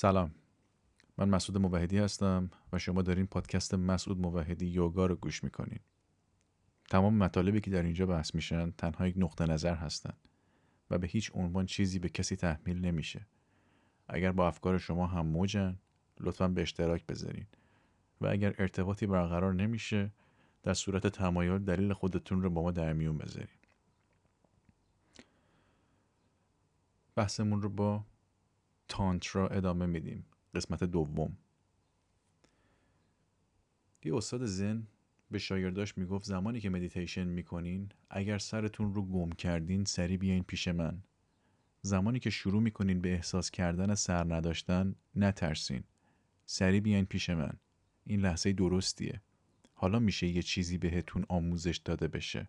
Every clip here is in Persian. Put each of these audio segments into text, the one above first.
سلام. من مسعود موحدی هستم و شما دارین پادکست مسعود موحدی یوگا رو گوش می‌کنین. تمام مطالبی که در اینجا بحث میشن تنها یک نقطه نظر هستن و به هیچ عنوان چیزی به کسی تحمیل نمیشه. اگر با افکار شما هم موجن لطفا به اشتراک بذارین و اگر ارتباطی برقرار نمیشه در صورت تمایل دلیل خودتون رو با ما در میون بذارین. بحثمون رو با تانترا ادامه میدیم. قسمت دوم. یه استاد زن به شاگرداش می‌گفت زمانی که مدیتیشن می‌کنین اگر سرتون رو گم کردین سری بیاین پیش من. زمانی که شروع می‌کنین به احساس کردن سر نداشتن نترسین. سری بیاین پیش من. این لحظه درستیه. حالا میشه یه چیزی بهتون آموزش داده بشه.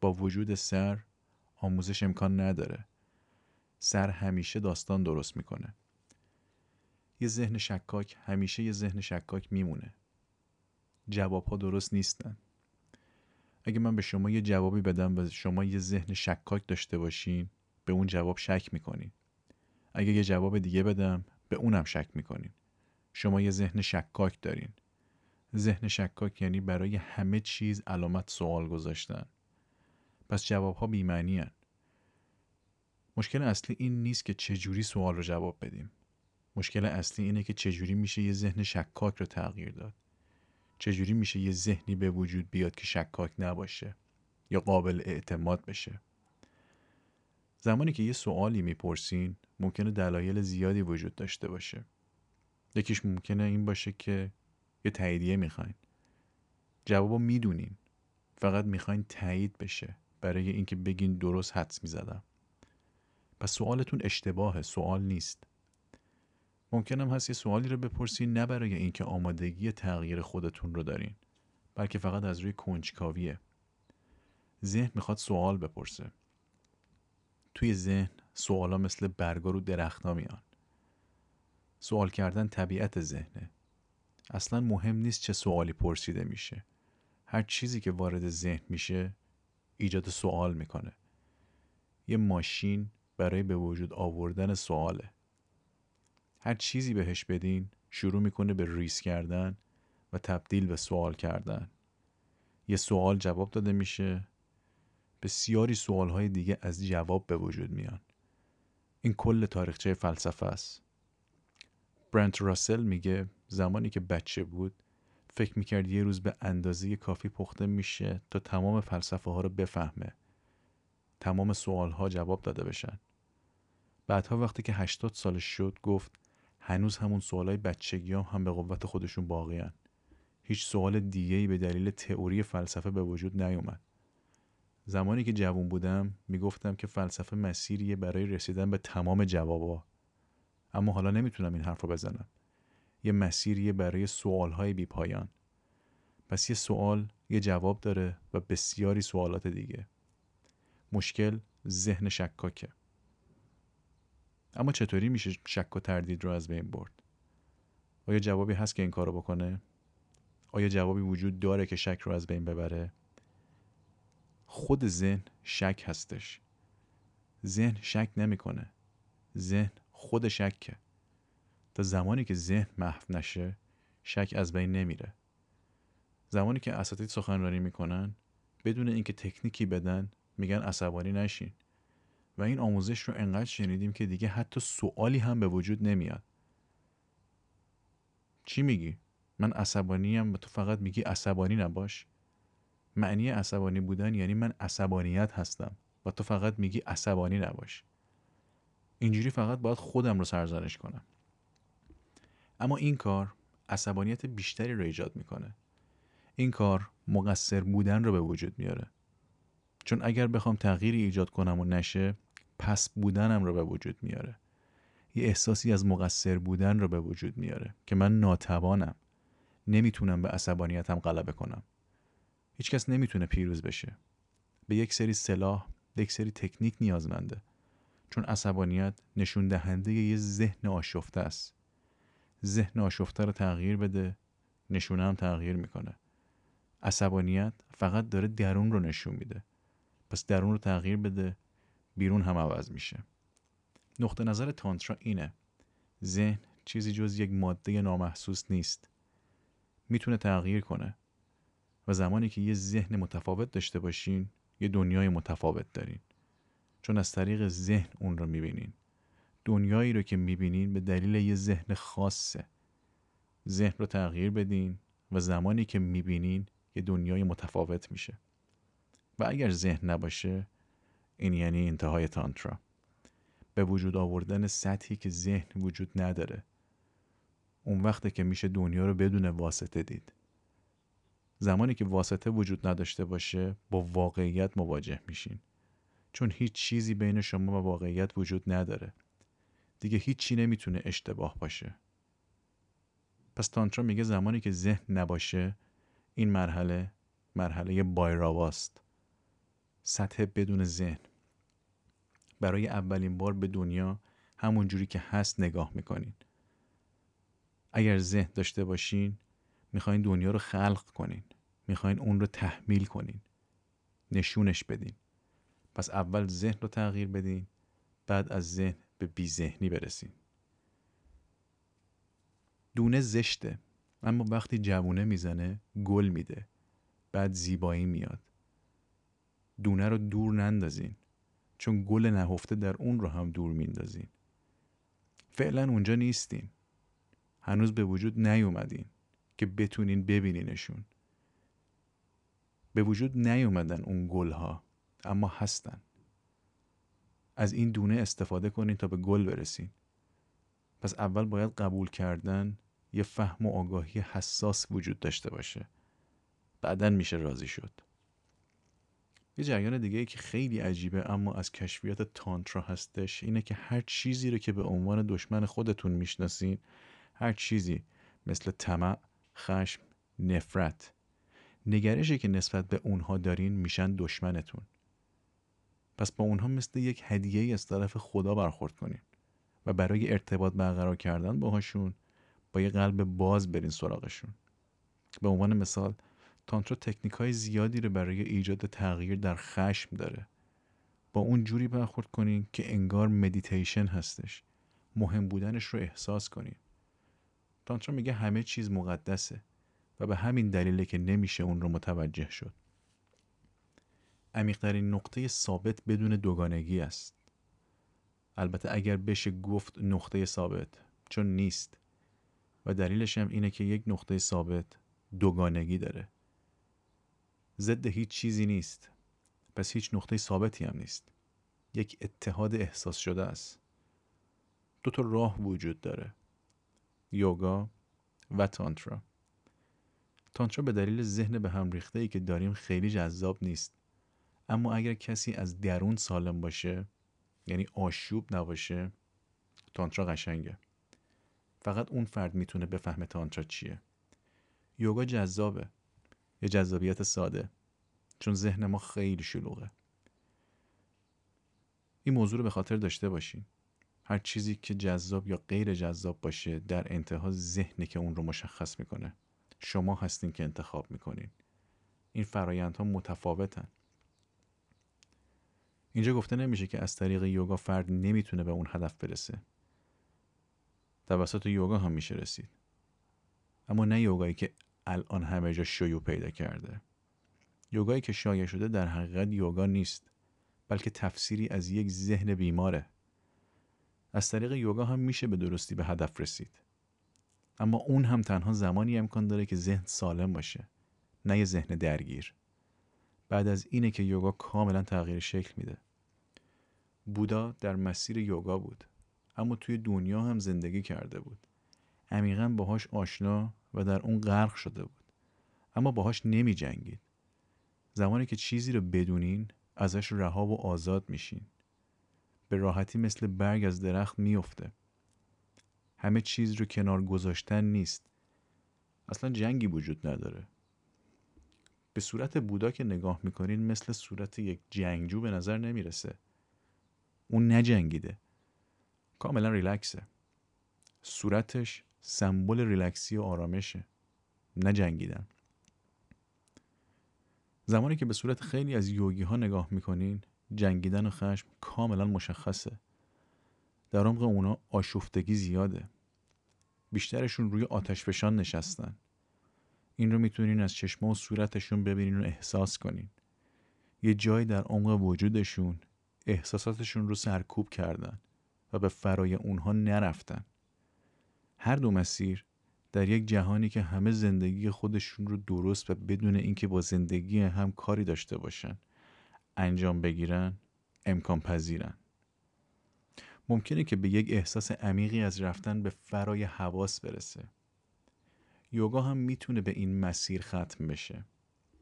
با وجود سر آموزش امکان نداره. سر همیشه داستان درست می‌کنه. یه ذهن شکاک همیشه یه ذهن شکاک میمونه. جواب ها درست نیستن. اگه من به شما یه جوابی بدم و شما یه ذهن شکاک داشته باشین به اون جواب شک می‌کنین. اگه یه جواب دیگه بدم به اونم شک می‌کنین. شما یه ذهن شکاک دارین. ذهن شکاک یعنی برای همه چیز علامت سوال گذاشتن. پس جواب ها بیمعنی مشکل اصلی این نیست که چجوری سوال رو جواب بدیم. مشکل اصلی اینه که چجوری میشه یه ذهن شکاک رو تغییر داد. چجوری میشه یه ذهنی به وجود بیاد که شکاک نباشه یا قابل اعتماد بشه؟ زمانی که یه سوالی می‌پرسین ممکنه دلایل زیادی وجود داشته باشه. یکیش ممکنه این باشه که یه تاییدیه می‌خواین. جوابو می‌دونین. فقط می‌خواین تایید بشه برای اینکه بگین درست حدس می‌زدم. پس سوالتون اشتباهه سوال نیست. ممکنم هست یه سوالی رو بپرسین نه برای اینکه آمادگی تغییر خودتون رو دارین بلکه فقط از روی کنجکاویه. ذهن می‌خواد سوال بپرسه. توی ذهن سوالا مثل برگا رو درختا میان. سوال کردن طبیعت ذهنه. اصلا مهم نیست چه سوالی پرسیده میشه. هر چیزی که وارد ذهن میشه ایجاد سوال می‌کنه. یه ماشین برای به وجود آوردن سواله. هر چیزی بهش بدین شروع می‌کنه به ریس کردن و تبدیل به سوال کردن. یه سوال جواب داده میشه. بسیاری سوالهای دیگه از جواب به وجود میان. این کل تاریخچه فلسفه است. برنت راسل میگه زمانی که بچه بود فکر می‌کرد یه روز به اندازه کافی پخته میشه تا تمام فلسفه ها رو بفهمه. تمام سوال ها جواب داده بشن. بعدها وقتی که 80 سالش شد گفت هنوز همون سوالای بچگی هم, هم به قوت خودشون باقی هیچ سوال دیگه ای به دلیل تئوری فلسفه به وجود نیومد. زمانی که جوون بودم می‌گفتم که فلسفه مسیریه برای رسیدن به تمام جوابا. اما حالا نمی‌تونم این حرف رو بزنم. یه مسیریه برای سوالهای بی پایان. پس یه سوال یه جواب داره و بسیاری سوالات دیگه. مشکل ذهن شکاکه. اما چطوری میشه شک و تردید رو از بین برد؟ آیا جوابی هست که این کارو بکنه؟ آیا جوابی وجود داره که شک رو از بین ببره؟ خود ذهن شک هستش. ذهن شک نمی‌کنه. ذهن خود شکه. تا زمانی که ذهن محو نشه شک از بین نمیره. زمانی که اساتید سخنرانی می‌کنن بدون اینکه تکنیکی بدن میگن عصبانی نشین. و این آموزش رو انقدر شنیدیم که دیگه حتی سوالی هم به وجود نمیاد. چی میگی؟ من عصبانیم و تو فقط میگی عصبانی نباش. معنی عصبانی بودن یعنی من عصبانیت هستم و تو فقط میگی عصبانی نباش. اینجوری فقط باید خودم رو سرزنش کنم. اما این کار عصبانیت بیشتری رو ایجاد می‌کنه. این کار مقصر بودن رو به وجود میاره. چون اگر بخوام تغییری ایجاد کنم و نشه پس بودنم رو به وجود میاره. یه احساسی از مقصر بودن رو به وجود میاره که من ناتوانم. نمی‌تونم به عصبانیتم غلبه کنم. هیچکس نمی‌تونه پیروز بشه. به یک سری سلاح به یک سری تکنیک نیازمنده. چون عصبانیت نشون دهنده یه ذهن آشفته است. ذهن آشفته رو تغییر بده نشونه هم تغییر می‌کنه. عصبانیت فقط داره درون رو نشون میده. پس درون رو تغییر بده بیرون هم عوض میشه. نقطه نظر تانترا اینه. ذهن چیزی جز یک ماده نامحسوس نیست. می‌تونه تغییر کنه. و زمانی که یه ذهن متفاوت داشته باشین یه دنیای متفاوت دارین. چون از طریق ذهن اون رو می‌بینین. دنیایی رو که می‌بینین به دلیل یه ذهن خاصه. ذهن رو تغییر بدین و زمانی که می‌بینین یه دنیای متفاوت میشه. و اگر ذهن نباشه این یعنی انتهای تانترا. به وجود آوردن سطحی که ذهن وجود نداره. اون وقته که میشه دنیا رو بدون واسطه دید. زمانی که واسطه وجود نداشته باشه با واقعیت مواجه میشین. چون هیچ چیزی بین شما و واقعیت وجود نداره. دیگه هیچی نمی‌تونه اشتباه باشه. پس تانترا میگه زمانی که ذهن نباشه این مرحله مرحله بایراواست. سطح بدون ذهن. برای اولین بار به دنیا همون جوری که هست نگاه می‌کنین. اگر ذهن داشته باشین می‌خواین دنیا رو خلق کنین. می‌خواین اون رو تحمیل کنین. نشونش بدین. پس اول ذهن رو تغییر بدین بعد از ذهن به بی ذهنی برسین. دونه زشته اما وقتی جوونه می‌زنه گل میده. بعد زیبایی میاد. دونه رو دور نندازین. چون گل نهفته در اون رو هم دور میندازین فعلا اونجا نیستین. هنوز به وجود نیومدین که بتونین ببینینشون. به وجود نیومدن اون گل ها اما هستن. از این دونه استفاده کنین تا به گل برسین. پس اول باید قبول کردن یه فهم و آگاهی حساس وجود داشته باشه. بعدا میشه راضی شد. یه جریان دیگه ای که خیلی عجیبه اما از کشفیات تانترا هستش اینه که هر چیزی رو که به عنوان دشمن خودتون می‌شناسین هر چیزی مثل طمع، خشم، نفرت نگرشی که نسبت به اونها دارین میشن دشمنتون. پس با اونها مثل یک هدیه از طرف خدا برخورد کنین و برای ارتباط برقرار کردن باهاشون با یه قلب باز برین سراغشون. به عنوان مثال تانترا تکنیک های زیادی رو برای ایجاد تغییر در خشم داره. با اون جوری برخورد کنین که انگار مدیتیشن هستش. مهم بودنش رو احساس کنین. تانترا میگه همه چیز مقدسه و به همین دلیله که نمیشه اون رو متوجه شد. عمیقترین نقطه ثابت بدون دوگانگی است. البته اگر بشه گفت نقطه ثابت چون نیست. و دلیلش هم اینه که یک نقطه ثابت دوگانگی داره. ضد هیچ چیزی نیست. پس هیچ نقطه ثابتی هم نیست. یک اتحاد احساس شده است. دو تا راه وجود داره. یوگا و تانترا. تانترا به دلیل ذهن به هم ریخته ای که داریم خیلی جذاب نیست. اما اگر کسی از درون سالم باشه یعنی آشوب نباشه تانترا قشنگه. فقط اون فرد می‌تونه بفهمه تانترا چیه. یوگا جذابه. یه جذابیت ساده. چون ذهن ما خیلی شلوغه. این موضوع رو به خاطر داشته باشین. هر چیزی که جذاب یا غیر جذاب باشه در انتها ذهنی که اون رو مشخص می‌کنه. شما هستین که انتخاب می‌کنین. این فرایندها متفاوتن. اینجا گفته نمیشه که از طریق یوگا فرد نمی‌تونه به اون هدف برسه. توسط یوگا هم میشه رسید. اما نه یوگایی که الان همه جا شیوع پیدا کرده. یوگایی که شایع شده در حقیقت یوگا نیست بلکه تفسیری از یک ذهن بیماره. از طریق یوگا هم میشه به درستی به هدف رسید. اما اون هم تنها زمانی امکان داره که ذهن سالم باشه نه یه ذهن درگیر. بعد از اینه که یوگا کاملا تغییر شکل میده. بودا در مسیر یوگا بود اما توی دنیا هم زندگی کرده بود. عمیقا باهاش آشنا و در اون غرق شده بود. اما باهاش نمی جنگید. زمانی که چیزی رو بدونین ازش رها و آزاد میشین. به راحتی مثل برگ از درخت میفته همه چیز رو کنار گذاشتن نیست. اصلا جنگی وجود نداره. به صورت بودا که نگاه می‌کنین مثل صورت یک جنگجو به نظر نمی‌رسه. اون نجنگیده. کاملا ریلکسه. صورتش سمبل ریلکسی و آرامشه. نجنگیدن زمانی که به صورت خیلی از یوگی ها نگاه می‌کنین جنگیدن و خشم کاملا مشخصه. در عمق اونا آشفتگی زیاده. بیشترشون روی آتش فشان نشستن. این رو می‌تونین از چشما و صورتشون ببینین و احساس کنین. یه جایی در عمق وجودشون احساساتشون رو سرکوب کردن و به فرای اونها نرفتن. هر دو مسیر در یک جهانی که همه زندگی خودشون رو درست و بدون اینکه با زندگی هم کاری داشته باشن انجام بگیرن امکان پذیرن. ممکنه که به یک احساس عمیقی از رفتن به فرای حواس برسه. یوگا هم می‌تونه به این مسیر ختم بشه.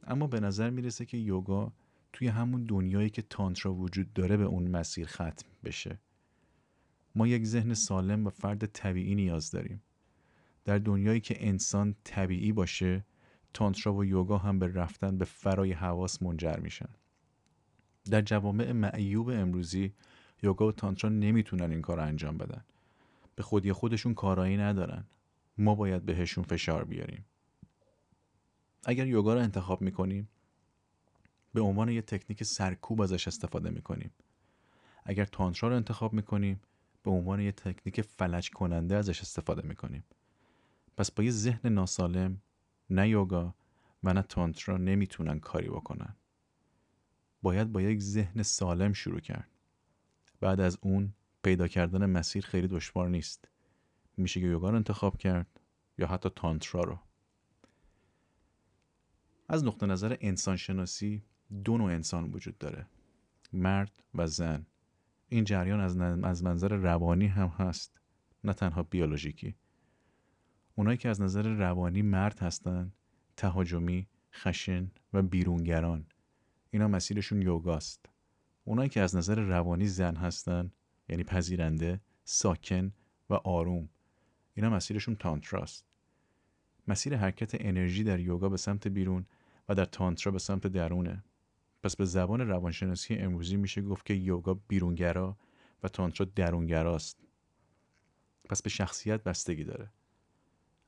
اما به نظر می‌رسه که یوگا توی همون دنیایی که تانترا وجود داره به اون مسیر ختم بشه. ما یک ذهن سالم و فرد طبیعی نیاز داریم. در دنیایی که انسان طبیعی باشه تانترا و یوگا هم به رفتن به فرای حواس منجر میشن. در جوامع معیوب امروزی یوگا و تانترا نمی‌تونن این کار انجام بدن. به خودی خودشون کارایی ندارن. ما باید بهشون فشار بیاریم. اگر یوگا رو انتخاب می‌کنیم به عنوان یه تکنیک سرکوب ازش استفاده می‌کنیم. اگر تانترا رو انتخاب می‌کنیم به عنوان یه تکنیک فلج کننده ازش استفاده می‌کنیم. پس با یه ذهن ناسالم نه یوگا و نه تانترا نمی‌تونن کاری بکنن. باید با یک ذهن سالم شروع کرد. بعد از اون پیدا کردن مسیر خیلی دشوار نیست. میشه یوگا رو انتخاب کرد یا حتی تانترا رو. از نقطه نظر انسان شناسی دو نوع انسان وجود داره. مرد و زن. این جریان از, منظر روانی هم هست نه تنها بیولوژیکی. اونایی که از نظر روانی مرد هستن تهاجمی خشن و بیرونگران. اینا مسیرشون یوگاست. اونایی که از نظر روانی زن هستن یعنی پذیرنده ساکن و آروم. اینا مسیرشون تانتراست. مسیر حرکت انرژی در یوگا به سمت بیرون و در تانترا به سمت درونه. پس به زبان روانشناسی امروزی میشه گفت که یوگا بیرونگرا و تانترا درونگراست. پس به شخصیت بستگی داره.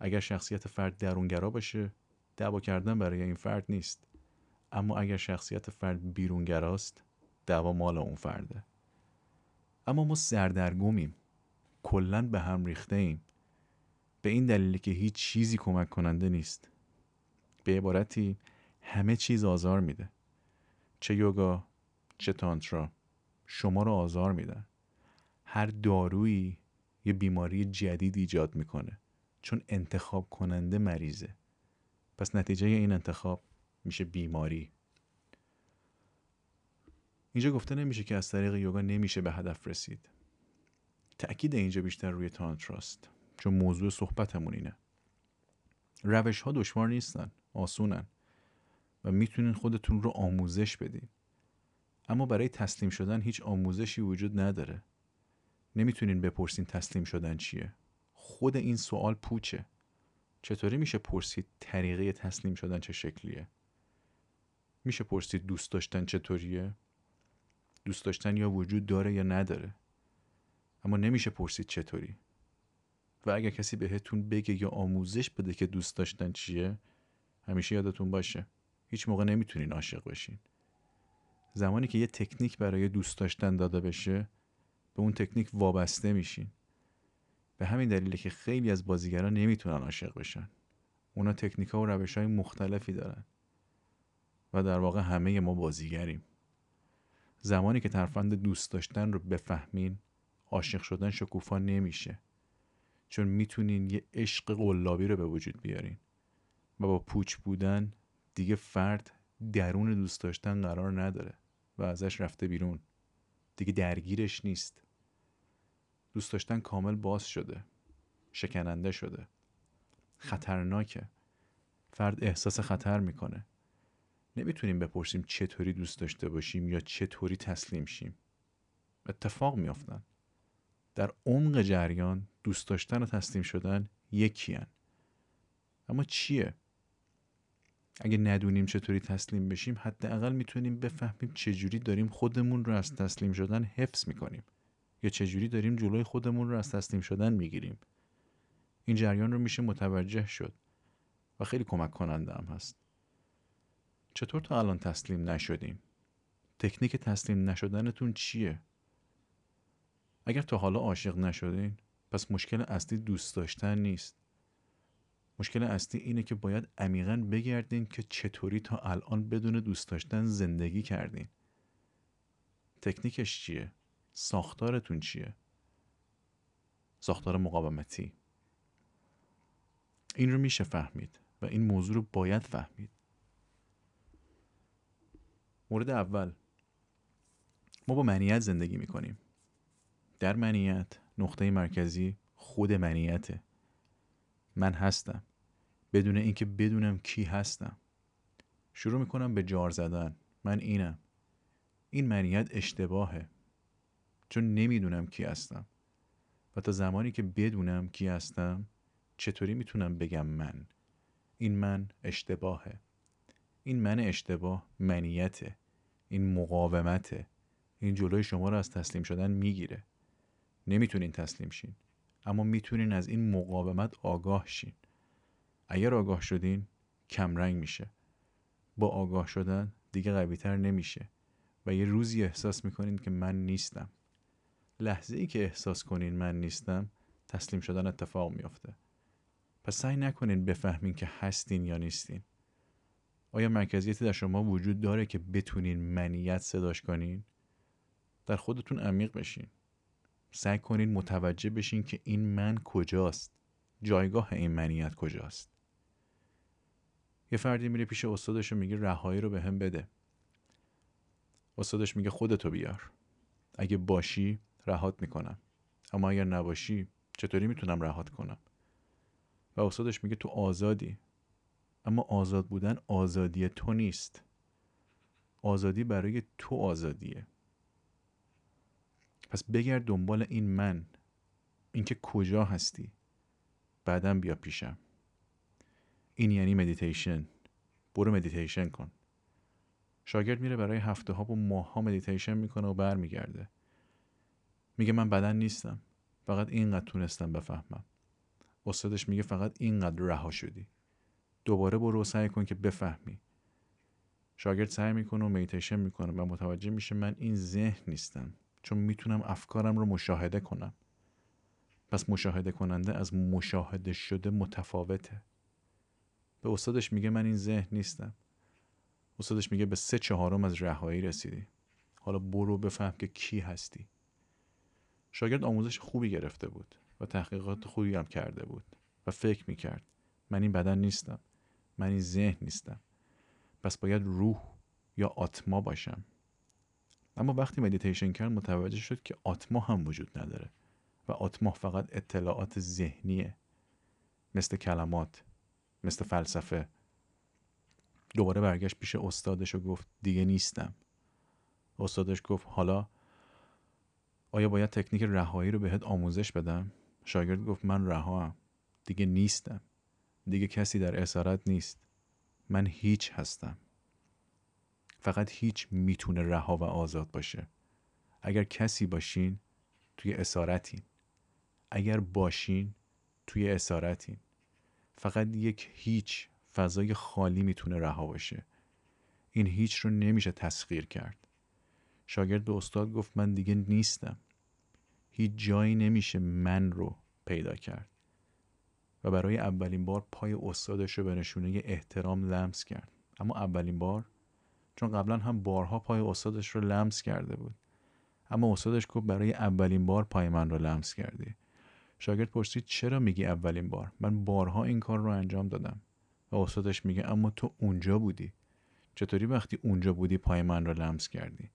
اگر شخصیت فرد درونگرا باشه دعوا کردن برای این فرد نیست. اما اگر شخصیت فرد بیرونگراست دعوا مال اون فرده. اما ما سردرگمیم. کلا به هم ریخته ایم به این دلیلی که هیچ چیزی کمک کننده نیست. به عبارتی همه چیز آزار میده. چه یوگا چه تانترا شما رو آزار میدن هر دارویی یه بیماری جدید ایجاد می‌کنه. چون انتخاب کننده مریضه. پس نتیجه این انتخاب میشه بیماری. اینجا گفته نمیشه که از طریق یوگا نمیشه به هدف رسید. تأکید اینجا بیشتر روی تانتراست چون موضوع صحبتمون اینه. روش ها دشوار نیستن. آسونن. و می‌تونین خودتون رو آموزش بدین. اما برای تسلیم شدن هیچ آموزشی وجود نداره. نمی‌تونین بپرسین تسلیم شدن چیه. خود این سوال پوچه. چطوری میشه پرسید طریقه تسلیم شدن چه شکلیه؟ میشه پرسید دوست داشتن چطوریه؟ دوست داشتن یا وجود داره یا نداره. اما نمیشه پرسید چطوری. و اگر کسی بهتون بگه یا آموزش بده که دوست داشتن چیه همیشه یادتون باشه. هیچ موقع نمی‌تونین عاشق بشین. زمانی که یه تکنیک برای دوست داشتن داده بشه به اون تکنیک وابسته میشین. به همین دلیله که خیلی از بازیگران نمی‌تونن عاشق بشن. اونا تکنیک ها و روش های مختلفی دارن. و در واقع همه ما بازیگریم. زمانی که ترفند دوست داشتن رو بفهمین عاشق شدن شکوفا نمیشه. چون می‌تونین یه عشق قلابی رو به وجود بیارین. و با پوچ بودن دیگه فرد درون دوست داشتن قرار نداره و ازش رفته بیرون. دیگه درگیرش نیست. دوست داشتن کامل باز شده. شکننده شده. خطرناکه. فرد احساس خطر می‌کنه. نمی‌تونیم بپرسیم چطوری دوست داشته باشیم یا چطوری تسلیم شیم. اتفاق میافتن. در عمق جریان دوست داشتن و تسلیم شدن یکیان اما چیه؟ اگه ندونیم چطوری تسلیم بشیم حداقل می‌تونیم بفهمیم چجوری داریم خودمون رو از تسلیم شدن حفظ می‌کنیم. یا چجوری داریم جلوی خودمون رو از تسلیم شدن می‌گیریم. این جریان رو میشه متوجه شد و خیلی کمک کننده هم هست. چطور تا الان تسلیم نشدیم؟ تکنیک تسلیم نشدنتون چیه؟ اگر تا حالا عاشق نشدین پس مشکل اصلی دوست داشتن نیست. مشکل اصلی اینه که باید عمیقا بگردین که چطوری تا الان بدون دوست داشتن زندگی کردین. تکنیکش چیه؟ ساختارتون چیه؟ ساختار مقاومتی. این رو میشه فهمید و این موضوع رو باید فهمید. مورد اول ما با منیت زندگی می‌کنیم. در منیت نقطه مرکزی خود منیته. من هستم. بدون اینکه بدونم کی هستم. شروع می‌کنم به جار زدن. من اینم. این منیت اشتباهه. چون نمی‌دونم کی هستم. و تا زمانی که بدونم کی هستم چطوری می‌تونم بگم من؟ این من اشتباهه. این من اشتباه منیته. این مقاومته. این جلوی شما رو از تسلیم شدن می‌گیره. نمی‌تونین تسلیم شین. اما می‌تونین از این مقاومت آگاه شین. اگر آگاه شدین کمرنگ میشه. با آگاه شدن دیگه قویتر نمیشه و یه روزی احساس می‌کنین که من نیستم. لحظه ای که احساس کنین من نیستم تسلیم شدن اتفاق میافته. پس سعی نکنین بفهمین که هستین یا نیستین. آیا مرکزیتی در شما وجود داره که بتونین منیت صداش کنین؟ در خودتون عمیق بشین. سعی کنین متوجه بشین که این من کجاست. جایگاه این منیت کجاست. یه فردی میره پیش استادش و میگه رهایی رو به هم بده. استادش میگه خودتو بیار. اگه باشی رهات می‌کنم. اما اگر نباشی چطوری می‌تونم رهات کنم؟ و استادش میگه تو آزادی. اما آزاد بودن آزادی تو نیست. آزادی برای تو آزادیه. پس بگرد دنبال این من. اینکه کجا هستی؟ بعدم بیا پیشم. این یعنی مدیتیشن برو مدیتیشن کن. شاگرد میره برای هفته ها و ماه ها مدیتیشن می‌کنه و برمیگرده. میگه من بدن نیستم. فقط اینقدر تونستم بفهمم. استادش میگه فقط اینقدر رها شدی. دوباره برو سعی کن که بفهمی. شاگرد سعی می‌کنه و مدیتیشن می‌کنه و متوجه میشه من این ذهن نیستم. چون می‌تونم افکارم رو مشاهده کنم. پس مشاهده کننده از مشاهده شده متفاوته. به استادش میگه من این ذهن نیستم. استادش میگه به سه چهارم از رهایی رسیدی. حالا برو بفهم که کی هستی. شاگرد آموزش خوبی گرفته بود و تحقیقات خوبی هم کرده بود و فکر می‌کرد من این بدن نیستم من این ذهن نیستم. پس باید روح یا آتما باشم. اما وقتی مدیتیشن کرد متوجه شد که آتما هم وجود نداره و آتما فقط اطلاعات ذهنیه مثل کلمات. مثل فلسفه. دوباره برگشت پیش استادش و گفت دیگه نیستم. استادش گفت حالا آیا باید تکنیک رهایی رو بهت آموزش بدم؟ شاگرد گفت من رها دیگه نیستم. دیگه کسی در اسارت نیست. من هیچ هستم. فقط هیچ می‌تونه رها و آزاد باشه. اگر کسی باشین توی اسارتین. اگر باشین توی اسارتین. فقط یک هیچ فضای خالی می‌تونه رها باشه. این هیچ رو نمیشه تسخیر کرد. شاگرد به استاد گفت من دیگه نیستم. هیچ جایی نمیشه من رو پیدا کرد. و برای اولین بار پای استادش رو به نشونه احترام لمس کرد. اما اولین بار چون قبلا هم بارها پای استادش رو لمس کرده بود. اما استادش گفت برای اولین بار پای من رو لمس کردی. شاگرد پرسید چرا میگی اولین بار؟ من بارها این کار رو انجام دادم. و استادش میگه اما تو اونجا بودی. چطوری وقتی اونجا بودی پای من رو لمس کردی؟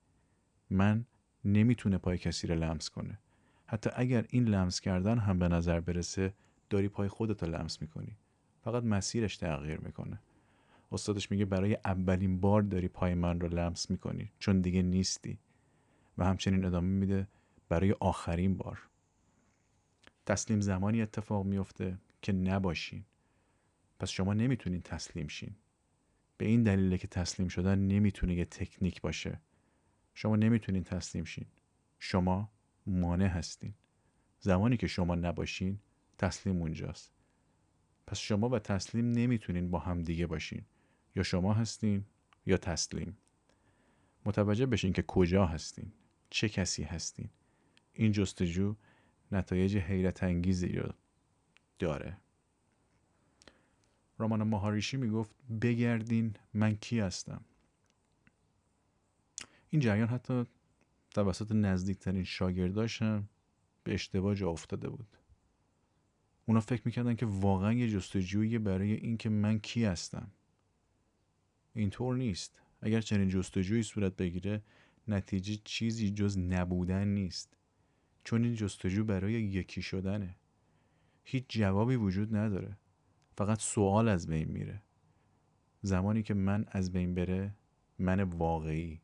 من نمی‌تونه پای کسی رو لمس کنه. حتی اگر این لمس کردن هم به نظر برسه داری پای خودت رو لمس می‌کنی. فقط مسیرش تغییر می‌کنه. استادش میگه برای اولین بار داری پای من رو لمس می‌کنی چون دیگه نیستی. و همچنین ادامه میده برای آخرین بار. تسلیم زمانی اتفاق میفته که نباشین. پس شما نمی‌تونین تسلیم شین. به این دلیله که تسلیم شدن نمی‌تونه یه تکنیک باشه. شما نمی‌تونین تسلیم شین. شما مانع هستین. زمانی که شما نباشین تسلیم اونجاست. پس شما و تسلیم نمی‌تونین با هم دیگه باشین. یا شما هستین یا تسلیم. متوجه بشین که کجا هستین. چه کسی هستین. این جستجو نتایج حیرت انگیزی رو داره. رامان ماهاریشی می‌گفت بگردین من کی هستم؟ این جریان حتی توسط نزدیکترین شاگرداشم به اشتباه جا افتاده بود. اونا فکر می‌کردن که واقعا یه جستجویی برای اینکه من کی هستم. اینطور نیست. اگر چنین جستجویی صورت بگیره نتیجه چیزی جز نبودن نیست. چون این جستجو برای یکی شدنه. هیچ جوابی وجود نداره. فقط سوال از بین میره. زمانی که من از بین بره من واقعی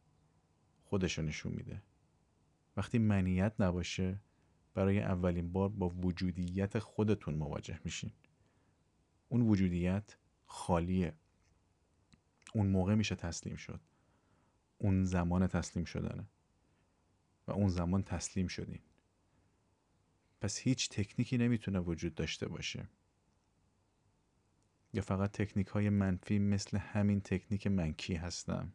خودشو نشون میده. وقتی منیت نباشه برای اولین بار با وجودیت خودتون مواجه میشین. اون وجودیت خالیه. اون موقع میشه تسلیم شد. اون زمان تسلیم شدنه. و اون زمان تسلیم شدین پس هیچ تکنیکی نمی‌تونه وجود داشته باشه. یا فقط تکنیک های منفی مثل همین تکنیک منکی هستم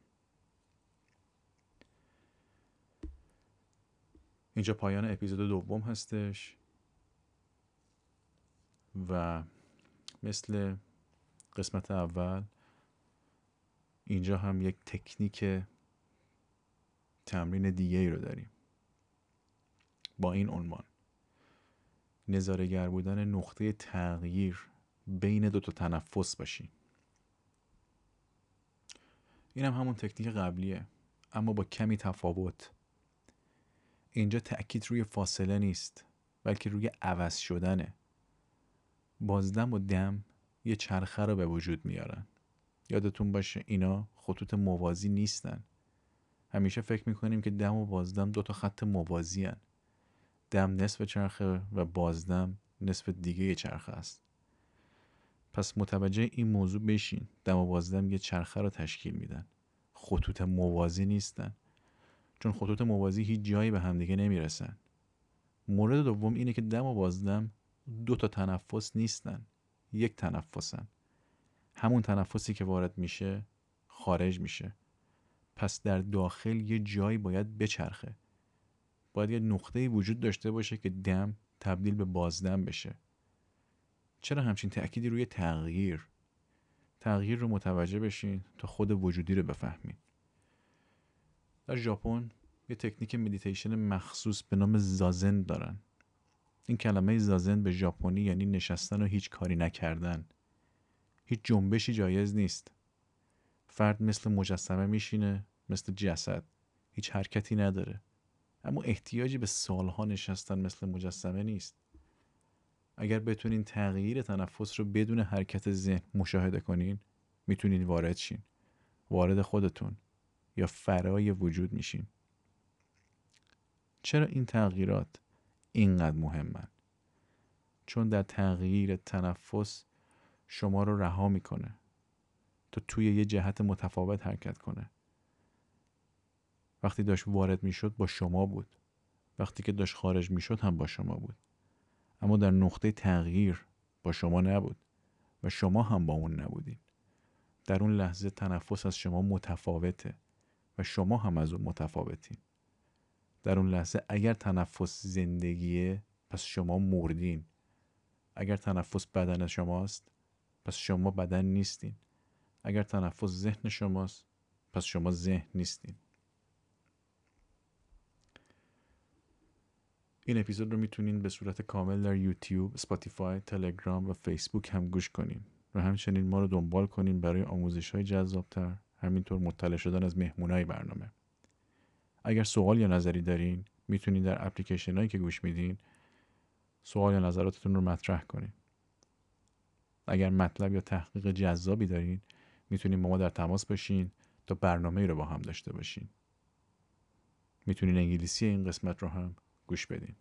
اینجا پایان اپیزود دوم هستش. و مثل قسمت اول اینجا هم یک تکنیک تمرین دیگه ای رو داریم. با این عنوان. نظارگر بودن نقطه تغییر بین دو تا تنفس باشی. این هم همون تکنیک قبلیه اما با کمی تفاوت. اینجا تأکید روی فاصله نیست بلکه روی عوض شدنه. بازدم و دم یه چرخه رو به وجود میارن. یادتون باشه اینا خطوط موازی نیستن. همیشه فکر می‌کنیم که دم و بازدم دو تا خط موازی هن. دم نصف چرخه و بازدم نصف دیگه چرخه است. پس متوجه این موضوع بشین. دم و بازدم یه چرخه رو تشکیل میدن. خطوط موازی نیستن. چون خطوط موازی هیچ جایی به همدیگه نمی‌رسن. مورد دوم اینه که دم و بازدم دو تا تنفس نیستن. یک تنفسن. همون تنفسی که وارد میشه خارج میشه. پس در داخل یه جایی باید بچرخه. باید یه نقطه وجود داشته باشه که دم تبدیل به بازدم بشه. چرا همچین تأکیدی روی تغییر؟ تغییر رو متوجه بشین تا خود وجودی رو بفهمین. در ژاپن یه تکنیک مدیتیشن مخصوص به نام زازن دارن. این کلمه زازن به ژاپنی یعنی نشستن و هیچ کاری نکردن. هیچ جنبشی جایز نیست. فرد مثل مجسمه میشینه مثل جسد. هیچ حرکتی نداره. اما احتیاجی به سالها نشستن مثل مجسمه نیست. اگر بتونین تغییر تنفس رو بدون حرکت ذهن مشاهده کنین می‌تونین وارد شین. وارد خودتون یا فرای وجود میشین. چرا این تغییرات اینقدر مهمن؟ چون در تغییر تنفس شما رو رها می‌کنه. تا توی یه جهت متفاوت حرکت کنه. وقتی داشت وارد می‌شد با شما بود. وقتی که داشت خارج می‌شد هم با شما بود. اما در نقطه تغییر با شما نبود و شما هم با اون نبودین. در اون لحظه تنفس از شما متفاوته و شما هم از اون متفاوتین. در اون لحظه اگر تنفس زندگیه پس شما مردین. اگر تنفس بدن شماست پس شما بدن نیستین. اگر تنفس ذهن شماست پس شما ذهن نیستین. این اپیزود رو می‌تونین به صورت کامل در یوتیوب، Spotify، تلگرام و فیسبوک هم گوش کنین. و همچنین ما رو دنبال کنین برای آموزش های جذابتر همینطور مطلع شدن از مهمونای برنامه. اگر سوال یا نظری دارین می‌تونین در اپلیکیشن که گوش میدین سوال یا نظراتتون رو مطرح کنین. اگر مطلب یا تحقیق جذابی دارین می‌تونین با ما در تماس باشین تا برنامه ای رو با هم داشته باشین. می‌تونین انگلیسی این قسمت رو هم گوش بدین.